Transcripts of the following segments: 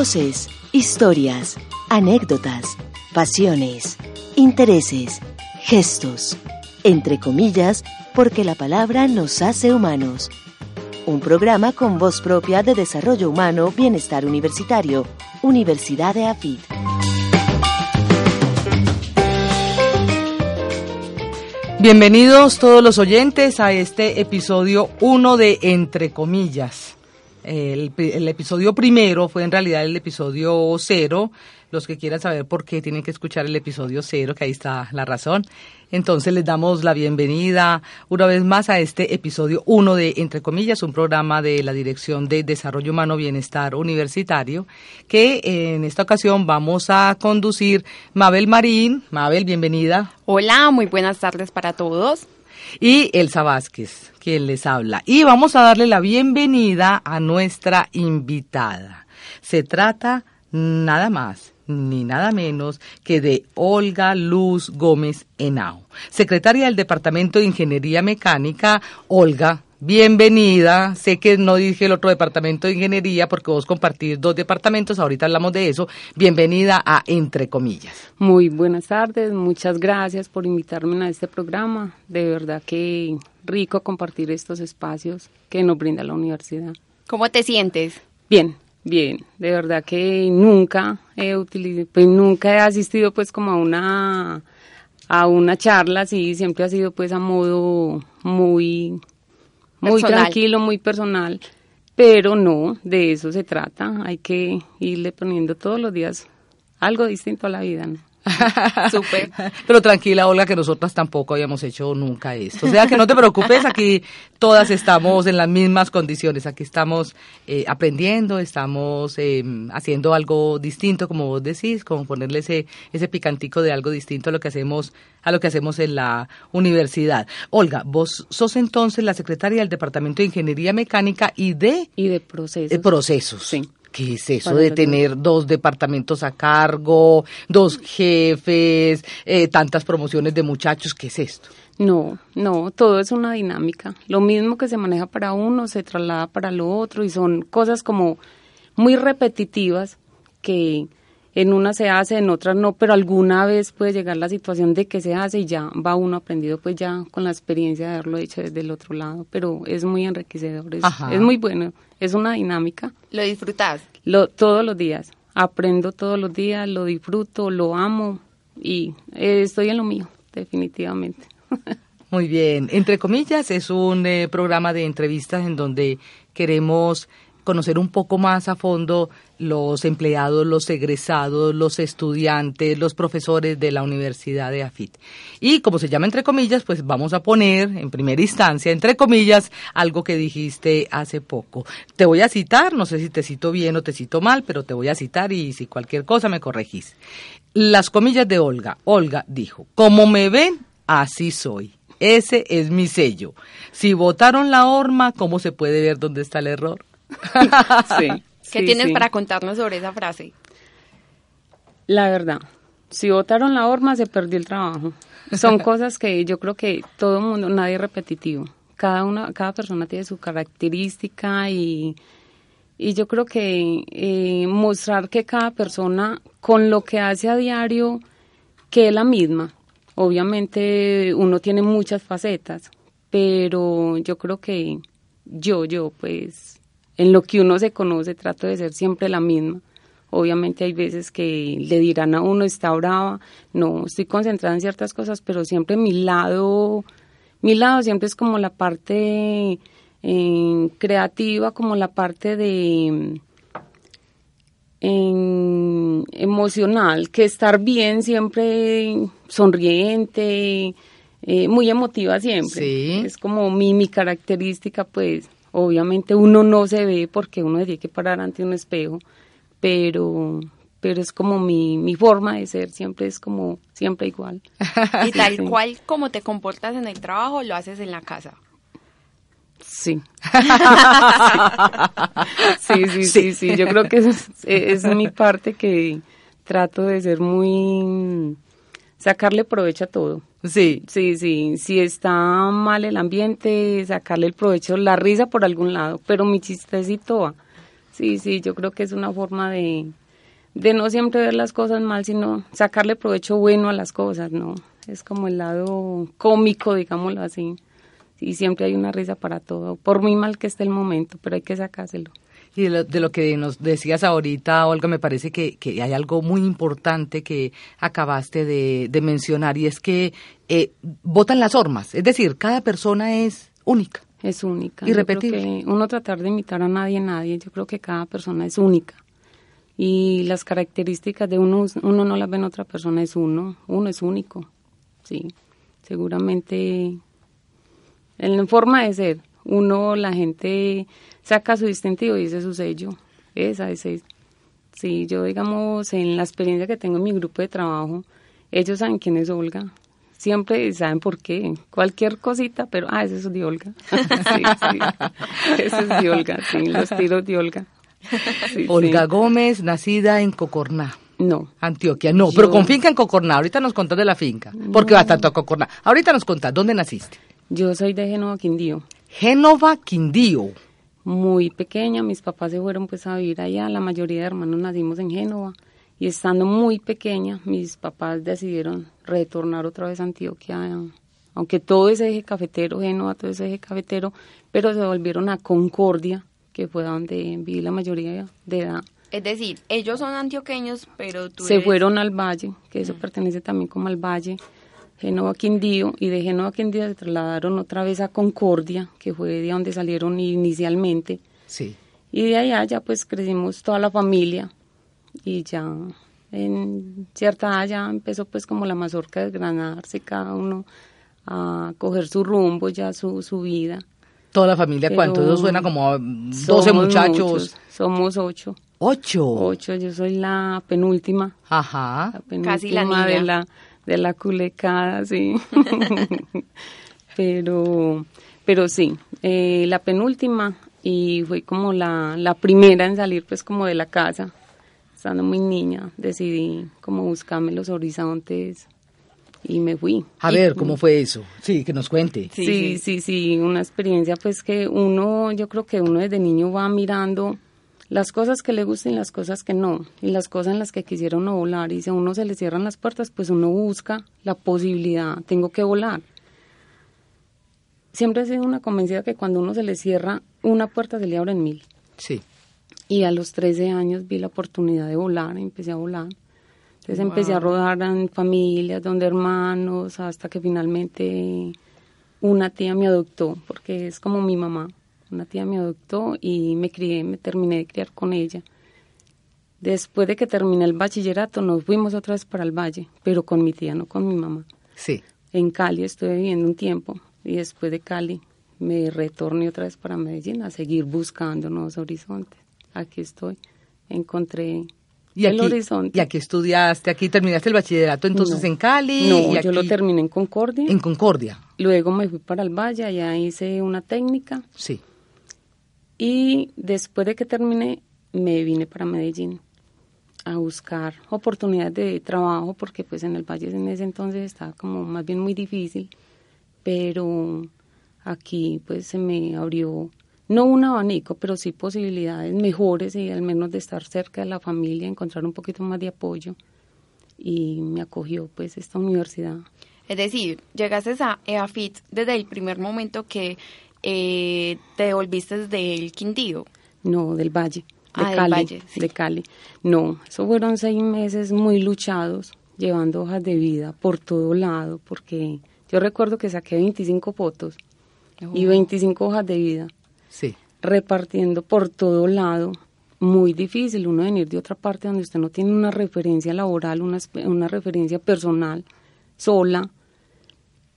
Voces, historias, anécdotas, pasiones, intereses, gestos, entre comillas, porque la palabra nos hace humanos. Un programa con voz propia de desarrollo humano, bienestar universitario, Universidad de AFIT. Bienvenidos todos los oyentes a este episodio 1 de Entre comillas. El, el, episodio primero fue en realidad el episodio cero. Los que quieran saber por qué tienen que escuchar el episodio cero, que ahí está la razón. Entonces les damos la bienvenida una vez más a este episodio 1 de Entre comillas, un programa de la Dirección de Desarrollo Humano Bienestar Universitario, que en esta ocasión vamos a conducir Mabel Marín. Mabel, bienvenida. Hola, muy buenas tardes para todos y Elsa Vázquez, quien les habla. Y vamos a darle la bienvenida a nuestra invitada. Se trata nada más ni nada menos que de Olga Luz Gómez Henao, secretaria del Departamento de Ingeniería Mecánica. Olga, bienvenida. Sé que no dije el otro departamento de ingeniería porque vos compartís dos departamentos, ahorita hablamos de eso. Bienvenida a Entre Comillas. Muy buenas tardes, muchas gracias por invitarme a este programa. De verdad que rico compartir estos espacios que nos brinda la universidad. ¿Cómo te sientes? Bien, bien. De verdad que nunca he utilizado, pues nunca he asistido pues como a una a una charla, sí, siempre ha sido pues a modo muy muy tranquilo, muy personal, pero no, de eso se trata, hay que irle poniendo todos los días algo distinto a la vida, ¿no? Súper. Pero tranquila, Olga, que nosotras tampoco habíamos hecho nunca esto. O sea, que no te preocupes, aquí todas estamos en las mismas condiciones. Aquí estamos eh, aprendiendo, estamos eh, haciendo algo distinto, como vos decís, como ponerle ese, ese picantico de algo distinto a lo que hacemos a lo que hacemos en la universidad. Olga, vos sos entonces la secretaria del Departamento de Ingeniería Mecánica y de... Y de procesos. De procesos. Sí. ¿Qué es eso de tener dos departamentos a cargo, dos jefes, eh, tantas promociones de muchachos? ¿Qué es esto? No, no, todo es una dinámica. Lo mismo que se maneja para uno se traslada para lo otro y son cosas como muy repetitivas que en una se hace, en otras no, pero alguna vez puede llegar la situación de que se hace y ya va uno aprendido pues ya con la experiencia de haberlo hecho desde el otro lado, pero es muy enriquecedor, es, es muy bueno, es una dinámica. ¿Lo disfrutas? Lo, todos los días, aprendo todos los días, lo disfruto, lo amo y estoy en lo mío, definitivamente. Muy bien, entre comillas es un eh, programa de entrevistas en donde queremos conocer un poco más a fondo los empleados, los egresados, los estudiantes, los profesores de la Universidad de AFIT. Y como se llama entre comillas, pues vamos a poner en primera instancia, entre comillas, algo que dijiste hace poco. Te voy a citar, no sé si te cito bien o te cito mal, pero te voy a citar y si cualquier cosa me corregís. Las comillas de Olga. Olga dijo, como me ven, así soy. Ese es mi sello. Si votaron la horma, ¿cómo se puede ver dónde está el error? sí. ¿Qué tienes para contarnos sobre esa frase? La verdad, si votaron la horma se perdió el trabajo. Son cosas que yo creo que todo el mundo, nadie es repetitivo. Cada una, cada persona tiene su característica y, y yo creo que eh, mostrar que cada persona con lo que hace a diario que es la misma. Obviamente uno tiene muchas facetas, pero yo creo que yo, yo, pues en lo que uno se conoce trato de ser siempre la misma. Obviamente hay veces que le dirán a uno, está brava, no, estoy concentrada en ciertas cosas, pero siempre mi lado, mi lado siempre es como la parte eh, creativa, como la parte de emocional, que estar bien, siempre sonriente, eh, muy emotiva siempre. Es como mi, mi característica, pues obviamente uno no se ve porque uno tiene que parar ante un espejo, pero pero es como mi, mi forma de ser, siempre es como, siempre igual. y tal cual como te comportas en el trabajo, lo haces en la casa. Sí. sí, sí, sí, sí, Yo creo que es, es mi parte que trato de ser muy sacarle provecho a todo. Sí. Sí, sí. Si está mal el ambiente, sacarle el provecho, la risa por algún lado, pero mi chistecito va. Sí, sí, yo creo que es una forma de, de no siempre ver las cosas mal, sino sacarle provecho bueno a las cosas, ¿no? Es como el lado cómico, digámoslo así. Y siempre hay una risa para todo, por muy mal que esté el momento, pero hay que sacárselo. Y de lo, que nos decías ahorita, Olga, me parece que, que hay algo muy importante que acabaste de, de mencionar y es que eh, votan las normas, es decir, cada persona es única. Es única. Irrepetible. uno tratar de imitar a nadie, nadie, yo creo que cada persona es única. Y las características de uno, uno no las ve en otra persona, es uno, uno es único, sí. Seguramente en forma de ser, uno, la gente saca su distintivo y dice su sello. Esa es. Sí, yo digamos, en la experiencia que tengo en mi grupo de trabajo, ellos saben quién es Olga. Siempre saben por qué. Cualquier cosita, pero, ah, ese es de Olga. sí, sí. Ese es de Olga, sí, los tiros de Olga. Olga Gómez, nacida en Cocorná. No. Antioquia, no, pero con finca en Cocorná. Ahorita nos contás de la finca, porque va tanto a Cocorná. Ahorita nos contás, ¿dónde naciste? Yo soy de Génova, Quindío. Génova, Quindío. Muy pequeña, mis papás se fueron pues a vivir allá, la mayoría de hermanos nacimos en Génova. Y estando muy pequeña, mis papás decidieron retornar otra vez a Antioquia, aunque todo ese eje cafetero, Génova, todo ese eje cafetero, pero se volvieron a Concordia, que fue donde viví la mayoría de edad. Es decir, ellos son antioqueños, pero tú Se fueron al Valle, que eso pertenece también como al Valle, Génova Quindío y de Génova Quindío se trasladaron otra vez a Concordia, que fue de donde salieron inicialmente. Sí. Y de allá ya pues crecimos toda la familia y ya en cierta edad ya empezó pues como la mazorca a desgranarse cada uno a coger su rumbo, ya su, su vida. Toda la familia, ¿cuánto? Eso suena como 12 muchachos. somos ocho. ¿Ocho? Ocho, yo soy la penúltima. Ajá. Casi la niña. de la de la culecada, sí. pero, pero sí, eh, la penúltima y fue como la, la primera en salir pues como de la casa. Estando muy niña, decidí como buscarme los horizontes y me fui. A ver, ¿cómo fue eso? Sí, que nos cuente. sí, sí, sí, una experiencia pues que uno, yo creo que uno desde niño va mirando las cosas que le gustan y las cosas que no, y las cosas en las que quisiera uno volar, y si a uno se le cierran las puertas, pues uno busca la posibilidad, tengo que volar. Siempre he sido una convencida que cuando uno se le cierra una puerta se le abren mil. Sí. Y a los 13 años vi la oportunidad de volar, empecé a volar. Entonces empecé a rodar en familias, donde hermanos, hasta que finalmente una tía me adoptó, porque es como mi mamá. Una tía me adoptó y me crié, me terminé de criar con ella. Después de que terminé el bachillerato, nos fuimos otra vez para el valle, pero con mi tía, no con mi mamá. Sí. En Cali estuve viviendo un tiempo y después de Cali me retorné otra vez para Medellín a seguir buscando nuevos horizontes. Aquí estoy, encontré ¿Y el aquí, horizonte. ¿Y aquí estudiaste? ¿Aquí terminaste el bachillerato entonces en Cali? No, y yo lo terminé en Concordia. En Concordia. Luego me fui para el Valle, allá hice una técnica. Sí. Y después de que terminé, me vine para Medellín a buscar oportunidades de trabajo porque pues en el Valle en ese entonces estaba como más bien muy difícil, pero aquí pues se me abrió no un abanico, pero sí posibilidades mejores y al menos de estar cerca de la familia, encontrar un poquito más de apoyo y me acogió pues esta universidad. Es decir, llegaste a EAFIT desde el primer momento que eh, te volviste desde el Quindío. No, del Valle. De ah, Cali, Valle, de Cali. No, eso fueron seis meses muy luchados, llevando hojas de vida por todo lado, porque yo recuerdo que saqué 25 fotos y 25 hojas de vida. Sí. Repartiendo por todo lado. Muy difícil uno venir de otra parte donde usted no tiene una referencia laboral, una, una referencia personal, sola,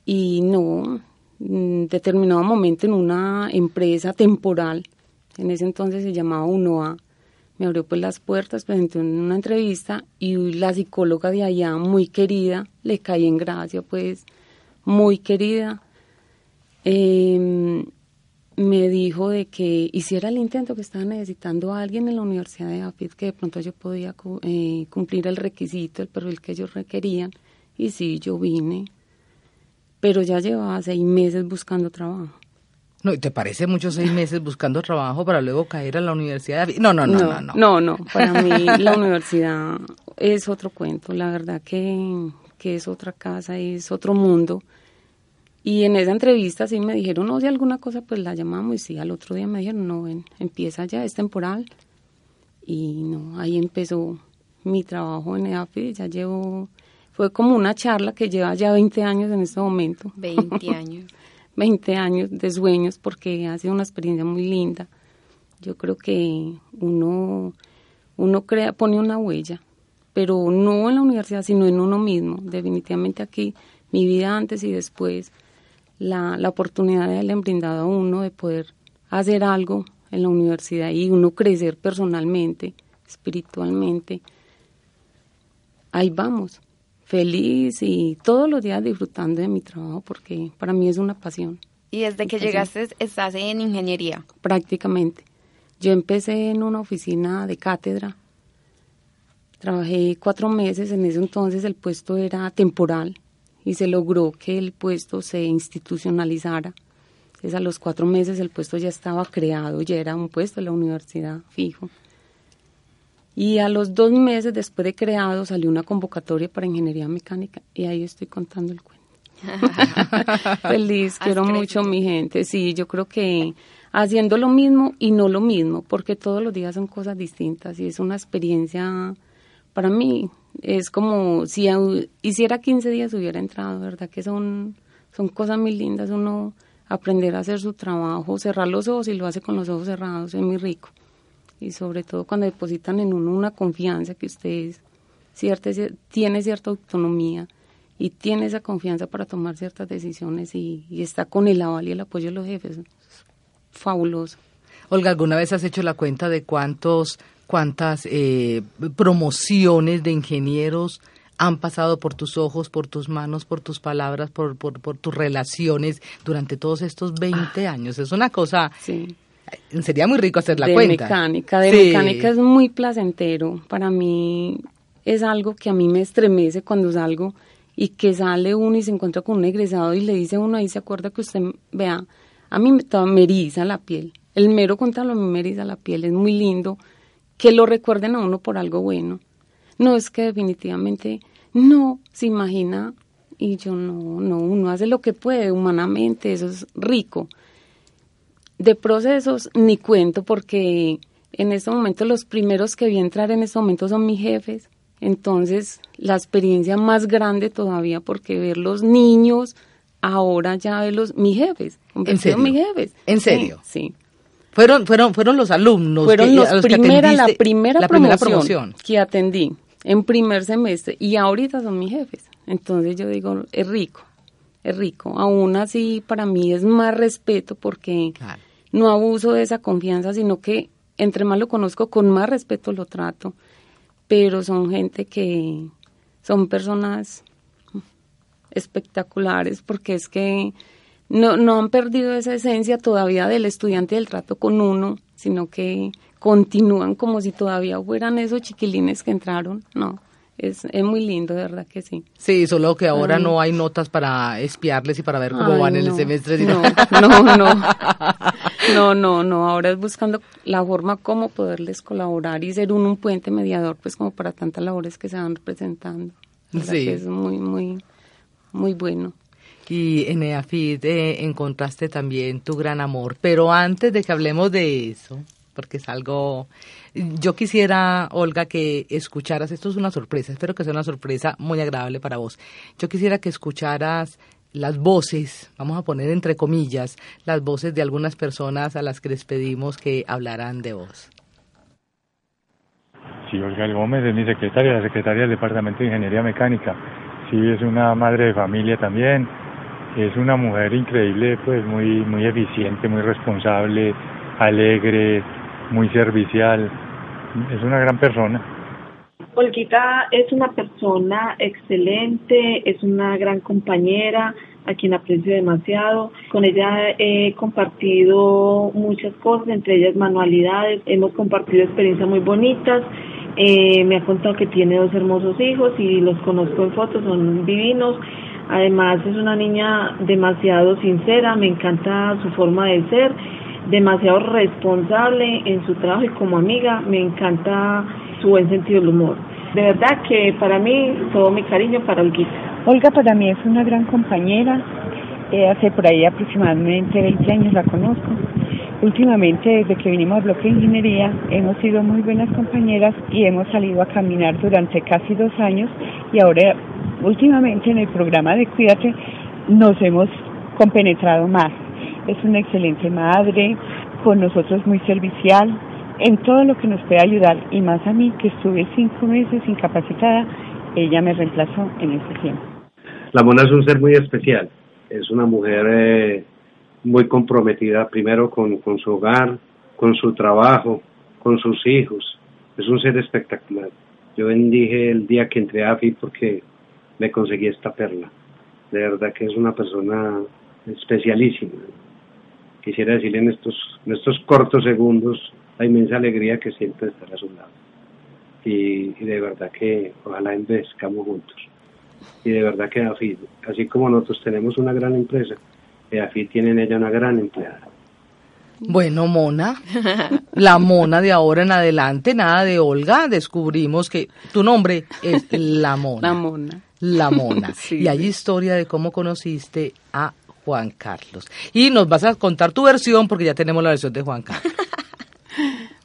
y no, en determinado momento en una empresa temporal, en ese entonces se llamaba UNOA, me abrió pues las puertas, presenté en una entrevista y la psicóloga de allá, muy querida, le caí en gracia, pues muy querida, eh, me dijo de que hiciera el intento que estaba necesitando a alguien en la Universidad de AFIT, que de pronto yo podía eh, cumplir el requisito, el perfil que ellos requerían. Y sí, yo vine, pero ya llevaba seis meses buscando trabajo. No, ¿y te parece mucho seis meses buscando trabajo para luego caer a la universidad? No, no, no, no, no. No, no, para mí la universidad es otro cuento, la verdad que, que es otra casa, es otro mundo y en esa entrevista sí me dijeron, no, si alguna cosa, pues la llamamos. Y sí, al otro día me dijeron, no, ven, empieza ya, es temporal. Y no, ahí empezó mi trabajo en EAFI, ya llevo, fue como una charla que lleva ya 20 años en este momento. 20 años. 20 años de sueños porque ha sido una experiencia muy linda. Yo creo que uno, uno crea, pone una huella, pero no en la universidad, sino en uno mismo. Definitivamente aquí, mi vida antes y después la, la oportunidad de haberle brindado a uno de poder hacer algo en la universidad y uno crecer personalmente, espiritualmente. Ahí vamos, feliz y todos los días disfrutando de mi trabajo porque para mí es una pasión. ¿Y desde que llegaste estás en ingeniería? Prácticamente. Yo empecé en una oficina de cátedra. Trabajé cuatro meses, en ese entonces el puesto era temporal y se logró que el puesto se institucionalizara. Entonces a los cuatro meses el puesto ya estaba creado, ya era un puesto de la universidad fijo. Y a los dos meses después de creado salió una convocatoria para ingeniería mecánica y ahí estoy contando el cuento. Feliz, quiero mucho mi gente. Sí, yo creo que haciendo lo mismo y no lo mismo, porque todos los días son cosas distintas y es una experiencia para mí es como si hiciera 15 días hubiera entrado, ¿verdad? Que son, son cosas muy lindas, uno aprender a hacer su trabajo, cerrar los ojos y lo hace con los ojos cerrados, es muy rico. Y sobre todo cuando depositan en uno una confianza que usted cierta, tiene cierta autonomía y tiene esa confianza para tomar ciertas decisiones y, y está con el aval y el apoyo de los jefes. Es fabuloso. Olga, ¿alguna vez has hecho la cuenta de cuántos cuántas eh, promociones de ingenieros han pasado por tus ojos, por tus manos, por tus palabras, por, por, tus relaciones durante todos estos 20 ah. años. Es una cosa... Sí. Sería muy rico hacer la de cuenta. Mecánica, de mecánica es muy placentero. Para mí es algo que a mí me estremece cuando salgo y que sale uno y se encuentra con un egresado y le dice uno ahí se acuerda que usted vea, a mí me, me eriza la piel. El mero contarlo a mí me eriza la piel, es muy lindo que lo recuerden a uno por algo bueno. No es que definitivamente no se imagina y yo no, no, uno hace lo que puede humanamente, eso es rico. De procesos ni cuento porque en este momento los primeros que vi entrar en este momento son mis jefes, entonces la experiencia más grande todavía porque ver los niños, ahora ya verlos mis jefes, ¿En serio? mis jefes. ¿En serio? sí. Fueron, fueron, fueron los alumnos. Fueron los, primera, la primera, promoción, que atendí en primer semestre y ahorita son mis jefes. Entonces yo digo, es rico, es rico. Aún así, para mí es más respeto porque no abuso de esa confianza, sino que entre más lo conozco, con más respeto lo trato. Pero son gente que son personas espectaculares porque es que no, no han perdido esa esencia todavía del estudiante del trato con uno, sino que continúan como si todavía fueran esos chiquilines que entraron, no. Es, es muy lindo, de verdad que sí. Sí, solo que ahora no hay notas para espiarles y para ver cómo van en el semestre. No, no, no, no, no, no, ahora es buscando la forma como poderles colaborar y ser un, un puente mediador, pues como para tantas labores que se van representando. Sí. es muy, muy, muy bueno y en EAFID eh, encontraste también tu gran amor. Pero antes de que hablemos de eso, porque es algo... Yo quisiera, Olga, que escucharas, esto es una sorpresa, espero que sea una sorpresa muy agradable para vos. Yo quisiera que escucharas las voces, vamos a poner entre comillas, las voces de algunas personas a las que les pedimos que hablaran de vos. Sí, Olga Gómez es mi secretaria, la secretaria del Departamento de Ingeniería Mecánica. Sí, es una madre de familia también, Es una mujer increíble, pues muy, muy eficiente, muy responsable, alegre, muy servicial. Es una gran persona. Olguita es una persona excelente, es una gran compañera, a quien aprecio demasiado. Con ella he compartido muchas cosas, entre ellas manualidades, hemos compartido experiencias muy bonitas. Eh, me ha contado que tiene dos hermosos hijos y los conozco en fotos, son divinos. Además es una niña demasiado sincera, me encanta su forma de ser, demasiado responsable en su trabajo y como amiga me encanta su buen sentido del humor. De verdad que para mí todo mi cariño para Olguita. Olga para mí es una gran compañera, eh, hace por ahí aproximadamente 20 años la conozco. Últimamente, desde que vinimos al bloque de ingeniería, hemos sido muy buenas compañeras y hemos salido a caminar durante casi dos años y ahora, últimamente en el programa de Cuídate, nos hemos compenetrado más. Es una excelente madre, con nosotros muy servicial, en todo lo que nos puede ayudar y más a mí que estuve cinco meses incapacitada, ella me reemplazó en ese tiempo. La Mona es un ser muy especial, es una mujer eh, muy comprometida primero con, con su hogar, con su trabajo, con sus hijos, es un ser espectacular. Yo bendije el día que entré a AFI porque me conseguí esta perla. De verdad que es una persona especialísima. Quisiera decirle en estos, en estos cortos segundos la inmensa alegría que siento de estar a su lado. Y, de verdad que ojalá envejezcamos juntos. Y de verdad que AFI, así como nosotros tenemos una gran empresa, AFI tiene en ella una gran empleada. Bueno, Mona, la Mona de ahora en adelante, nada de Olga, descubrimos que tu nombre es La Mona. La Mona. La Mona. y hay historia de cómo conociste a Juan Carlos. Y nos vas a contar tu versión porque ya tenemos la versión de Juan Carlos.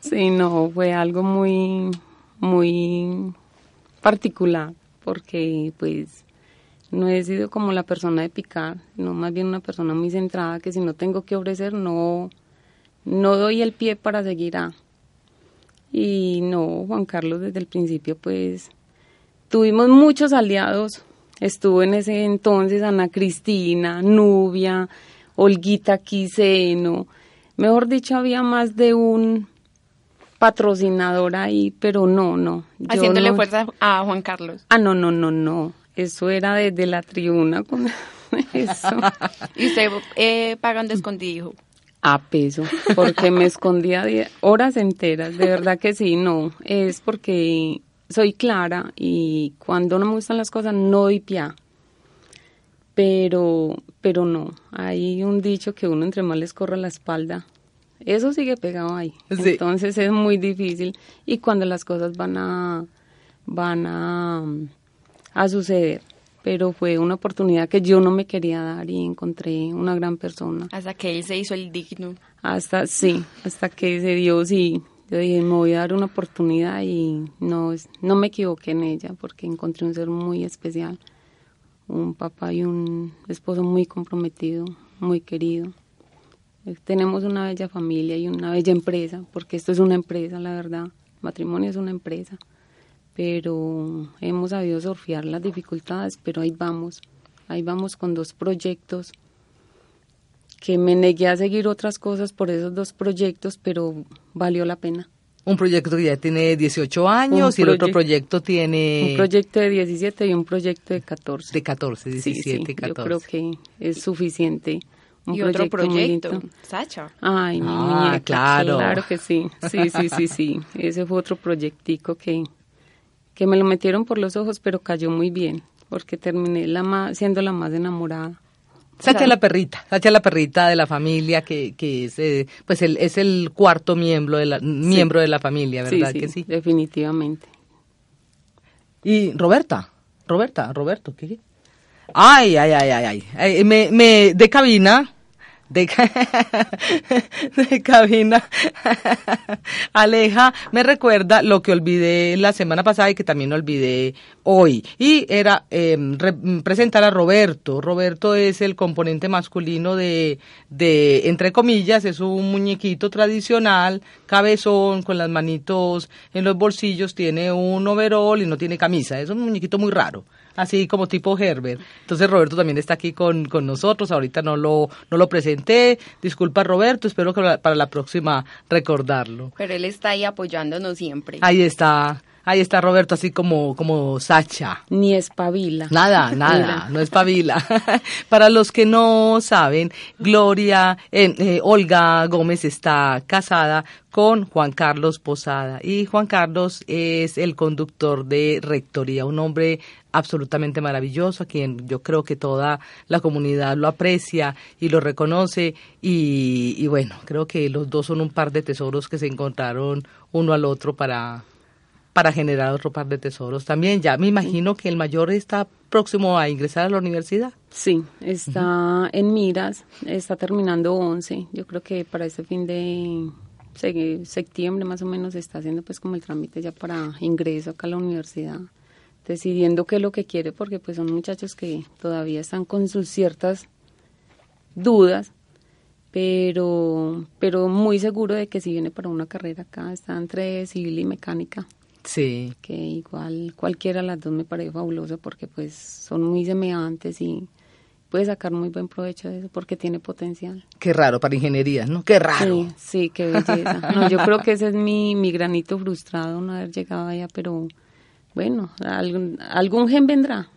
Sí, no, fue algo muy, muy particular, porque pues no he sido como la persona de picar, no más bien una persona muy centrada que si no tengo que ofrecer no, no doy el pie para seguir a. Y no, Juan Carlos desde el principio pues tuvimos muchos aliados, estuvo en ese entonces Ana Cristina, Nubia, Olguita Quiseno, mejor dicho había más de un patrocinador ahí, pero no, no. Haciéndole fuerza a Juan Carlos. Ah, no, no, no, no. Eso era desde la tribuna con eso. y usted eh, pagando escondido. A peso, porque me escondía horas enteras, de verdad que sí, no, es porque soy clara y cuando no me gustan las cosas no doy pie. Pero, pero no, hay un dicho que uno entre más les corre la espalda, eso sigue pegado ahí. Entonces es muy difícil y cuando las cosas van a van a, a suceder. Pero fue una oportunidad que yo no me quería dar y encontré una gran persona. Hasta que él se hizo el digno. Hasta, sí, hasta que se dio, sí. Yo dije, me voy a dar una oportunidad y no, no me equivoqué en ella porque encontré un ser muy especial. Un papá y un esposo muy comprometido, muy querido. Tenemos una bella familia y una bella empresa, porque esto es una empresa, la verdad. matrimonio es una empresa. Pero hemos sabido surfear las dificultades, pero ahí vamos. Ahí vamos con dos proyectos que me negué a seguir otras cosas por esos dos proyectos, pero valió la pena. Un proyecto que ya tiene 18 años y el otro proyecto tiene... Un proyecto de 17 y un proyecto de 14. De 14, 17, 14. Yo creo que es suficiente y otro proyecto, Sacha. Ay, mi ah, claro. Claro que sí. Sí, sí, sí, sí. Ese fue otro proyectico que, que me lo metieron por los ojos, pero cayó muy bien, porque terminé la siendo la más enamorada. Sacha la perrita, Sacha la perrita de la familia que, que es eh, pues el, es el cuarto miembro de la miembro de la familia, ¿verdad sí, que sí? Definitivamente. Y Roberta, Roberta, Roberto, ¿qué? Ay, ay, ay, ay, ay. Me, me, de cabina, de, cabina. Aleja me recuerda lo que olvidé la semana pasada y que también olvidé hoy. Y era em, presentar a Roberto. Roberto es el componente masculino de, de, entre comillas, es un muñequito tradicional, cabezón, con las manitos en los bolsillos, tiene un overol y no tiene camisa. Es un muñequito muy raro así como tipo Herbert. Entonces Roberto también está aquí con, con nosotros, ahorita no lo, no lo presenté, disculpa Roberto, espero que para la próxima recordarlo. Pero él está ahí apoyándonos siempre. Ahí está. Ahí está Roberto, así como, como Sacha. Ni espabila. Nada, nada, no espabila. Para los que no saben, Gloria, eh, eh, Olga Gómez está casada con Juan Carlos Posada. Y Juan Carlos es el conductor de Rectoría, un hombre absolutamente maravilloso, a quien yo creo que toda la comunidad lo aprecia y lo reconoce. Y, y bueno, creo que los dos son un par de tesoros que se encontraron uno al otro para para generar otro par de tesoros también. Ya me imagino que el mayor está próximo a ingresar a la universidad. Sí, está en miras, está terminando 11. Yo creo que para este fin de septiembre más o menos está haciendo pues como el trámite ya para ingreso acá a la universidad, decidiendo qué es lo que quiere porque pues son muchachos que todavía están con sus ciertas dudas, pero pero muy seguro de que si viene para una carrera acá está entre civil y mecánica Sí. Que igual cualquiera de las dos me parece fabuloso porque pues son muy semejantes y puede sacar muy buen provecho de eso porque tiene potencial. Qué raro para ingeniería, ¿no? Qué raro. Sí, sí, qué belleza. No, yo creo que ese es mi, mi granito frustrado no haber llegado allá, pero bueno, algún, algún gen vendrá.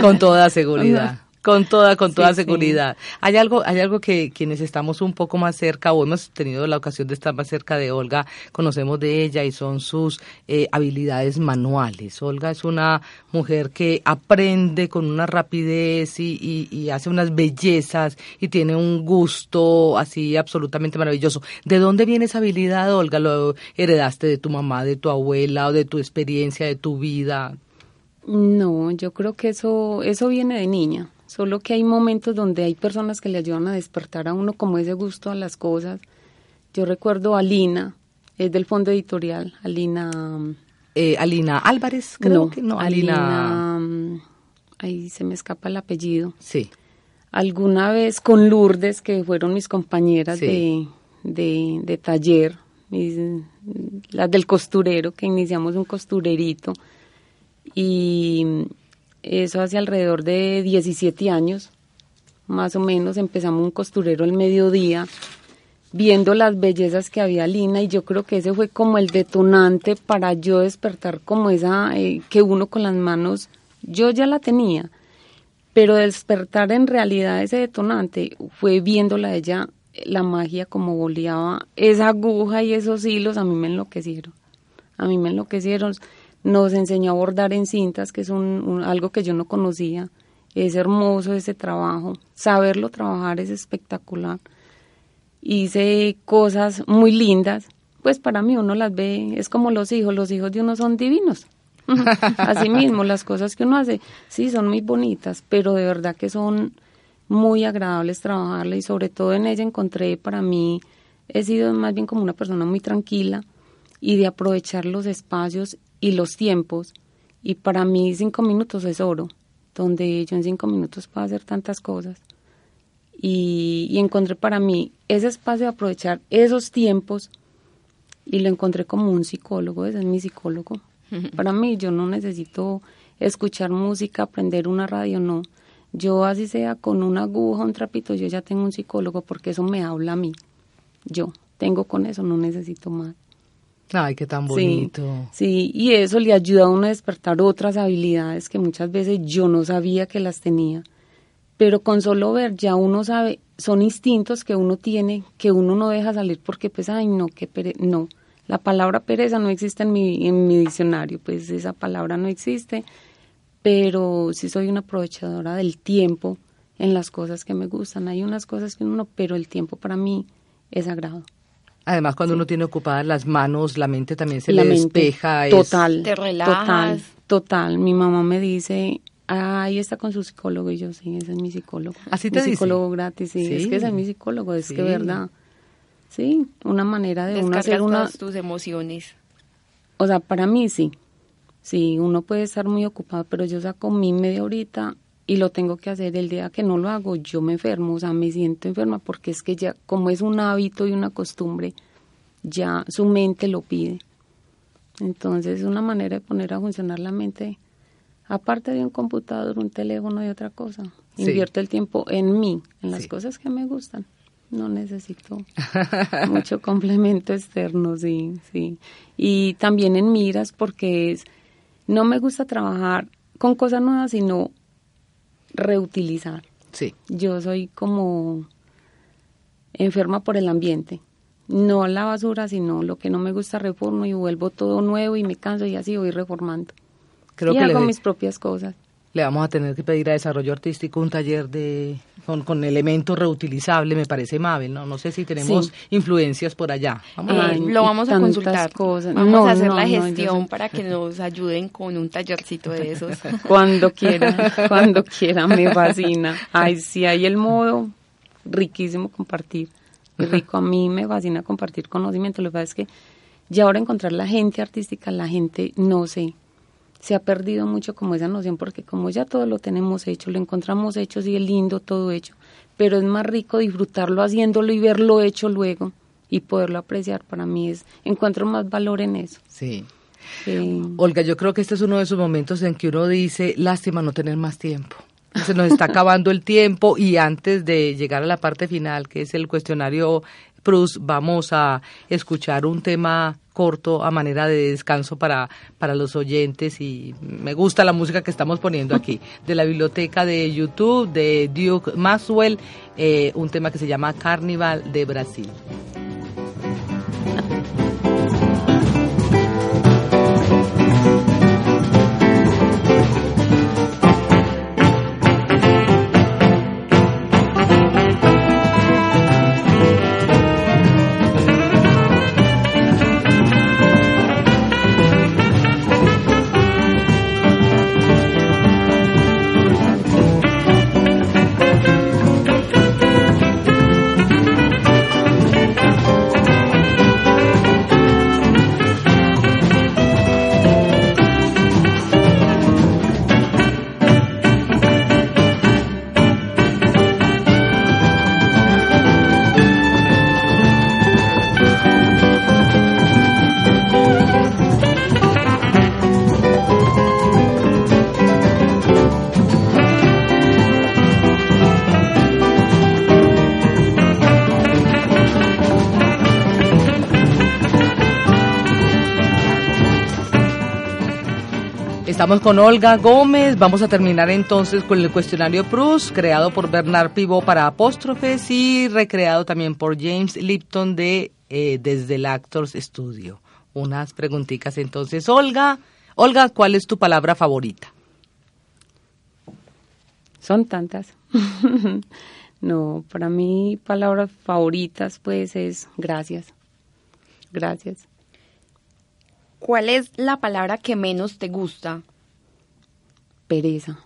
Con toda seguridad. Con toda, con toda seguridad. Hay algo, hay algo que quienes estamos un poco más cerca o hemos tenido la ocasión de estar más cerca de Olga, conocemos de ella y son sus eh, habilidades manuales. Olga es una mujer que aprende con una rapidez y, y, hace unas bellezas y tiene un gusto así absolutamente maravilloso. ¿De dónde viene esa habilidad, Olga? ¿Lo heredaste de tu mamá, de tu abuela o de tu experiencia, de tu vida? No, yo creo que eso, eso viene de niña Solo que hay momentos donde hay personas que le ayudan a despertar a uno como ese gusto a las cosas. Yo recuerdo a Lina, es del fondo editorial, Alina... Eh, Alina Álvarez, creo que no. Alina... Mm, ahí se me escapa el apellido. Sí. Alguna vez con Lourdes, que fueron mis compañeras de, de, de, taller, las del costurero, que iniciamos un costurerito. Y eso hace alrededor de 17 años, más o menos, empezamos un costurero el mediodía, viendo las bellezas que había Lina y yo creo que ese fue como el detonante para yo despertar como esa, eh, que uno con las manos, yo ya la tenía, pero despertar en realidad ese detonante fue viéndola ella, la magia como boleaba esa aguja y esos hilos, a mí me enloquecieron, a mí me enloquecieron nos enseñó a bordar en cintas, que es un, algo que yo no conocía. Es hermoso ese trabajo. Saberlo trabajar es espectacular. Hice cosas muy lindas. Pues para mí uno las ve, es como los hijos, los hijos de uno son divinos. Así mismo, las cosas que uno hace, sí, son muy bonitas, pero de verdad que son muy agradables trabajarla y sobre todo en ella encontré para mí, he sido más bien como una persona muy tranquila y de aprovechar los espacios y los tiempos. Y para mí cinco minutos es oro, donde yo en cinco minutos puedo hacer tantas cosas. Y, encontré para mí ese espacio de aprovechar esos tiempos y lo encontré como un psicólogo, ese es mi psicólogo. Para mí yo no necesito escuchar música, aprender una radio, no. Yo así sea con una aguja, un trapito, yo ya tengo un psicólogo porque eso me habla a mí. Yo tengo con eso, no necesito más. Ay, qué tan bonito. Sí, y eso le ayuda a uno a despertar otras habilidades que muchas veces yo no sabía que las tenía. Pero con solo ver ya uno sabe, son instintos que uno tiene, que uno no deja salir porque pues, ay, no, que pere no. La palabra pereza no existe en mi, en mi diccionario, pues esa palabra no existe, pero sí soy una aprovechadora del tiempo en las cosas que me gustan. Hay unas cosas que uno, pero el tiempo para mí es sagrado. Además, cuando uno tiene ocupadas las manos, la mente también se le despeja. Total. Te relajas. Total, total. Mi mamá me dice, ahí está con su psicólogo. Y yo, sí, ese es mi psicólogo. Así te mi psicólogo gratis, sí. Es que ese es mi psicólogo, es que verdad. Sí, una manera de uno hacer una... tus emociones. O sea, para mí sí. Sí, uno puede estar muy ocupado, pero yo saco mi media horita y lo tengo que hacer el día que no lo hago, yo me enfermo, o sea, me siento enferma porque es que ya, como es un hábito y una costumbre, ya su mente lo pide. Entonces es una manera de poner a funcionar la mente aparte de un computador, un teléfono y otra cosa. Invierto el tiempo en mí, en las cosas que me gustan. No necesito mucho complemento externo, sí, sí. Y también en miras porque es, no me gusta trabajar con cosas nuevas, sino reutilizar. Sí. Yo soy como enferma por el ambiente. No la basura, sino lo que no me gusta reformo y vuelvo todo nuevo y me canso y así voy reformando. Creo y que hago mis propias cosas. Le vamos a tener que pedir a Desarrollo Artístico un taller de con, con elementos reutilizables, me parece Mabel, ¿no? No sé si tenemos influencias por allá. lo vamos a consultar. Cosas. Vamos a hacer la gestión para que nos ayuden con un tallercito de esos. Cuando quiera, cuando quiera, me fascina. Ay, sí, hay el modo riquísimo compartir. rico, a mí me fascina compartir conocimiento. Lo que pasa es que ya ahora encontrar la gente artística, la gente, no sé, se ha perdido mucho como esa noción, porque como ya todo lo tenemos hecho, lo encontramos hecho, sí es lindo todo hecho, pero es más rico disfrutarlo haciéndolo y verlo hecho luego y poderlo apreciar. Para mí es, encuentro más valor en eso. Sí. Olga, yo creo que este es uno de esos momentos en que uno dice, lástima no tener más tiempo. Se nos está acabando el tiempo y antes de llegar a la parte final, que es el cuestionario Prus, vamos a escuchar un tema corto a manera de descanso para, para los oyentes y me gusta la música que estamos poniendo aquí, de la biblioteca de YouTube de Duke Maxwell, eh, un tema que se llama Carnival de Brasil. Estamos con Olga Gómez. Vamos a terminar entonces con el cuestionario Prus, creado por Bernard Pivot para apóstrofes y recreado también por James Lipton de eh, desde el Actors Studio. Unas preguntitas entonces. Olga, Olga, ¿cuál es tu palabra favorita? Son tantas. no, para mí palabras favoritas pues es gracias. Gracias. ¿Cuál es la palabra que menos te gusta? Pereza.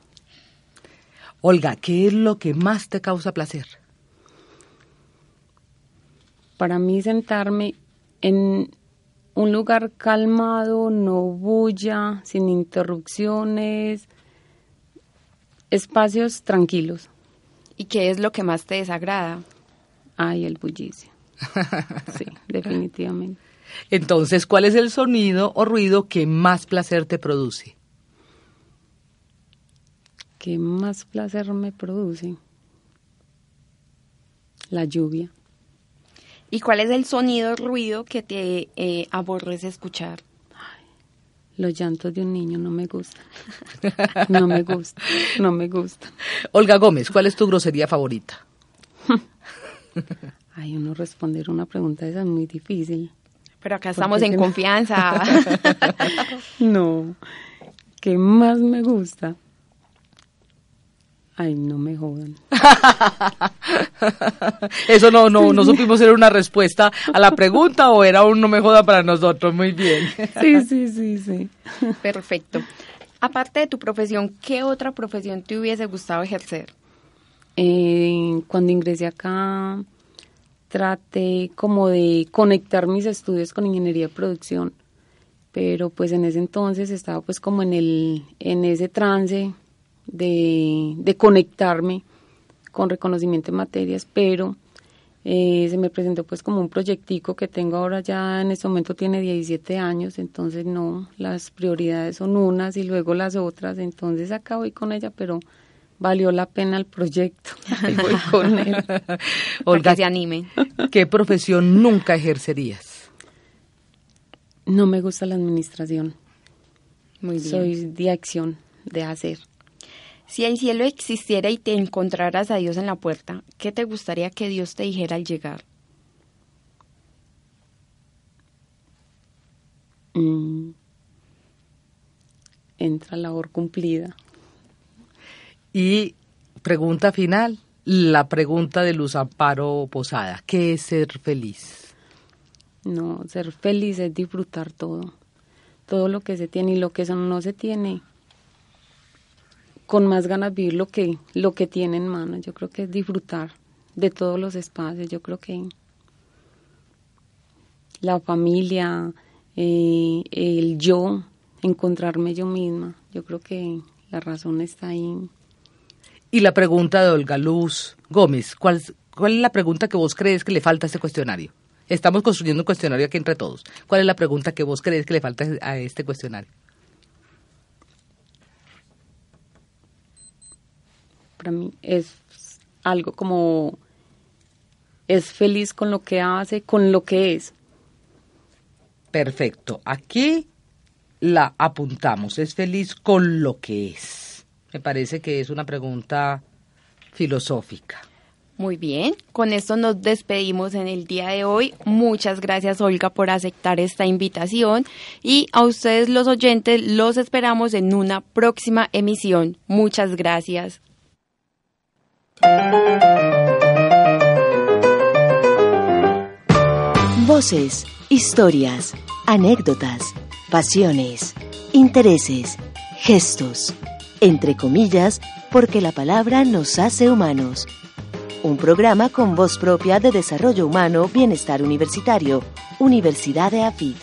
Olga, ¿qué es lo que más te causa placer? Para mí sentarme en un lugar calmado, no bulla, sin interrupciones, espacios tranquilos. ¿Y qué es lo que más te desagrada? Ay, el bullicio. sí, definitivamente. Entonces, ¿cuál es el sonido o ruido que más placer te produce? ¿Qué más placer me produce? La lluvia. ¿Y cuál es el sonido o ruido que te eh, aborrece escuchar? los llantos de un niño no me gustan. No me gusta, no me gusta. Olga Gómez, ¿cuál es tu grosería favorita? Ay, uno responder una pregunta esa es muy difícil. Pero acá estamos en confianza. no, ¿qué más me gusta? Ay, no me jodan. Eso no, no, no supimos era una respuesta a la pregunta o era un no me joda para nosotros. Muy bien. Sí, sí, sí, sí. Perfecto. Aparte de tu profesión, ¿qué otra profesión te hubiese gustado ejercer? Eh, cuando ingresé acá, traté como de conectar mis estudios con ingeniería de producción, pero pues en ese entonces estaba pues como en el, en ese trance de, conectarme con reconocimiento de materias, pero Eh, se me presentó pues como un proyectico que tengo ahora ya en este momento tiene 17 años, entonces no, las prioridades son unas y luego las otras, entonces acá voy con ella, pero valió la pena el proyecto. voy con él. Olga, se anime. ¿Qué profesión nunca ejercerías? No me gusta la administración. Muy bien. Soy de acción, de hacer. Si el cielo existiera y te encontraras a Dios en la puerta, ¿qué te gustaría que Dios te dijera al llegar? Mm. Entra labor cumplida. Y pregunta final, la pregunta de Luz Amparo Posada, ¿qué es ser feliz? No, ser feliz es disfrutar todo, todo lo que se tiene y lo que eso no se tiene, con más ganas vivir lo que, lo que tiene en mano. Yo creo que es disfrutar de todos los espacios. Yo creo que la familia, eh, el yo, encontrarme yo misma. Yo creo que la razón está ahí. Y la pregunta de Olga Luz Gómez, ¿cuál, ¿cuál es la pregunta que vos crees que le falta a este cuestionario? Estamos construyendo un cuestionario aquí entre todos. ¿Cuál es la pregunta que vos crees que le falta a este cuestionario? Para mí es algo como es feliz con lo que hace, con lo que es. Perfecto. Aquí la apuntamos. Es feliz con lo que es. Me parece que es una pregunta filosófica. Muy bien, con esto nos despedimos en el día de hoy. Muchas gracias Olga por aceptar esta invitación y a ustedes los oyentes los esperamos en una próxima emisión. Muchas gracias. Voces, historias, anécdotas, pasiones, intereses, gestos, entre comillas, porque la palabra nos hace humanos. Un programa con voz propia de desarrollo humano, bienestar universitario, Universidad de AFIT.